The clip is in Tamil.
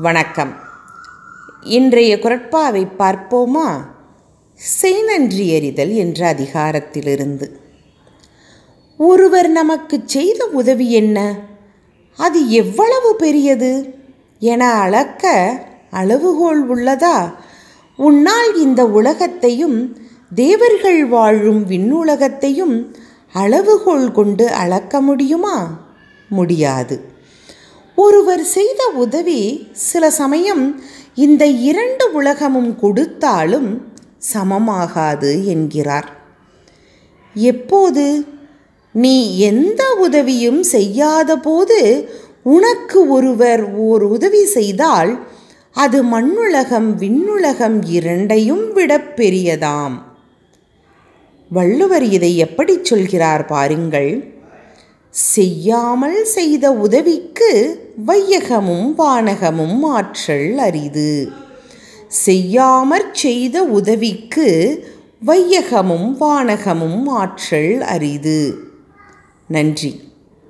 வணக்கம். இன்றைய குரட்பாவை பார்ப்போமா? செய்நன்றி எறிதல் என்ற அதிகாரத்திலிருந்து. ஒருவர் நமக்கு செய்த உதவி என்ன? அது எவ்வளவு பெரியது? என அளக்க அளவுகோல் உள்ளதா? உன்னால் இந்த உலகத்தையும் தேவர்கள் வாழும் விண்ணுலகத்தையும் அளவுகோல் கொண்டு அளக்க முடியுமா? முடியாது. ஒருவர் செய்த உதவி சில சமயம் இந்த இரண்டு உலகமும் கொடுத்தாலும் சமமாகாது என்கிறார். எப்போது? நீ எந்த உதவியும் செய்யாத போது உனக்கு ஒருவர் ஓர் உதவி செய்தால் அது மண்ணுலகம் விண்ணுலகம் இரண்டையும் விட பெரியதாம். வள்ளுவர் இதை எப்படி சொல்கிறார் பாருங்கள். செய்யாமல் செய்த உதவிக்கு வையகமும் வானகமும் ஆற்றல் அரிது. செய்யாமற் செய்த உதவிக்கு வையகமும் வானகமும் ஆற்றல் அரிது. நன்றி.